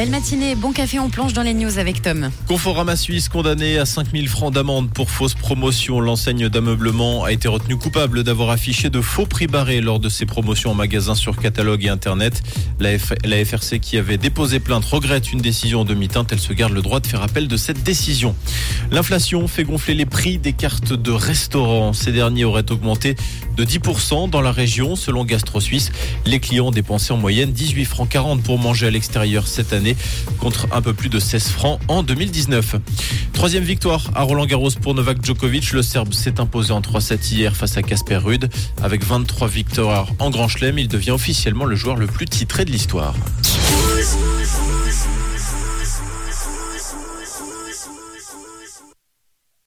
Belle matinée, bon café en planche dans les news avec Tom. Conforama Suisse condamné à 5000 francs d'amende pour fausse promotion. L'enseigne d'ameublement a été retenue coupable d'avoir affiché de faux prix barrés lors de ses promotions en magasin sur catalogue et internet. La, la FRC qui avait déposé plainte regrette une décision en demi-teinte. Elle se garde le droit de faire appel de cette décision. L'inflation fait gonfler les prix des cartes de restaurants. Ces derniers auraient augmenté de 10% dans la région selon Gastro Suisse. Les clients dépensaient en moyenne 18 francs 40 pour manger à l'extérieur cette année contre un peu plus de 16 francs en 2019. Troisième victoire à Roland Garros pour Novak Djokovic. Le Serbe s'est imposé en 3-7 hier face à Casper Ruud. Avec 23 victoires en Grand Chelem, il devient officiellement le joueur le plus titré de l'histoire.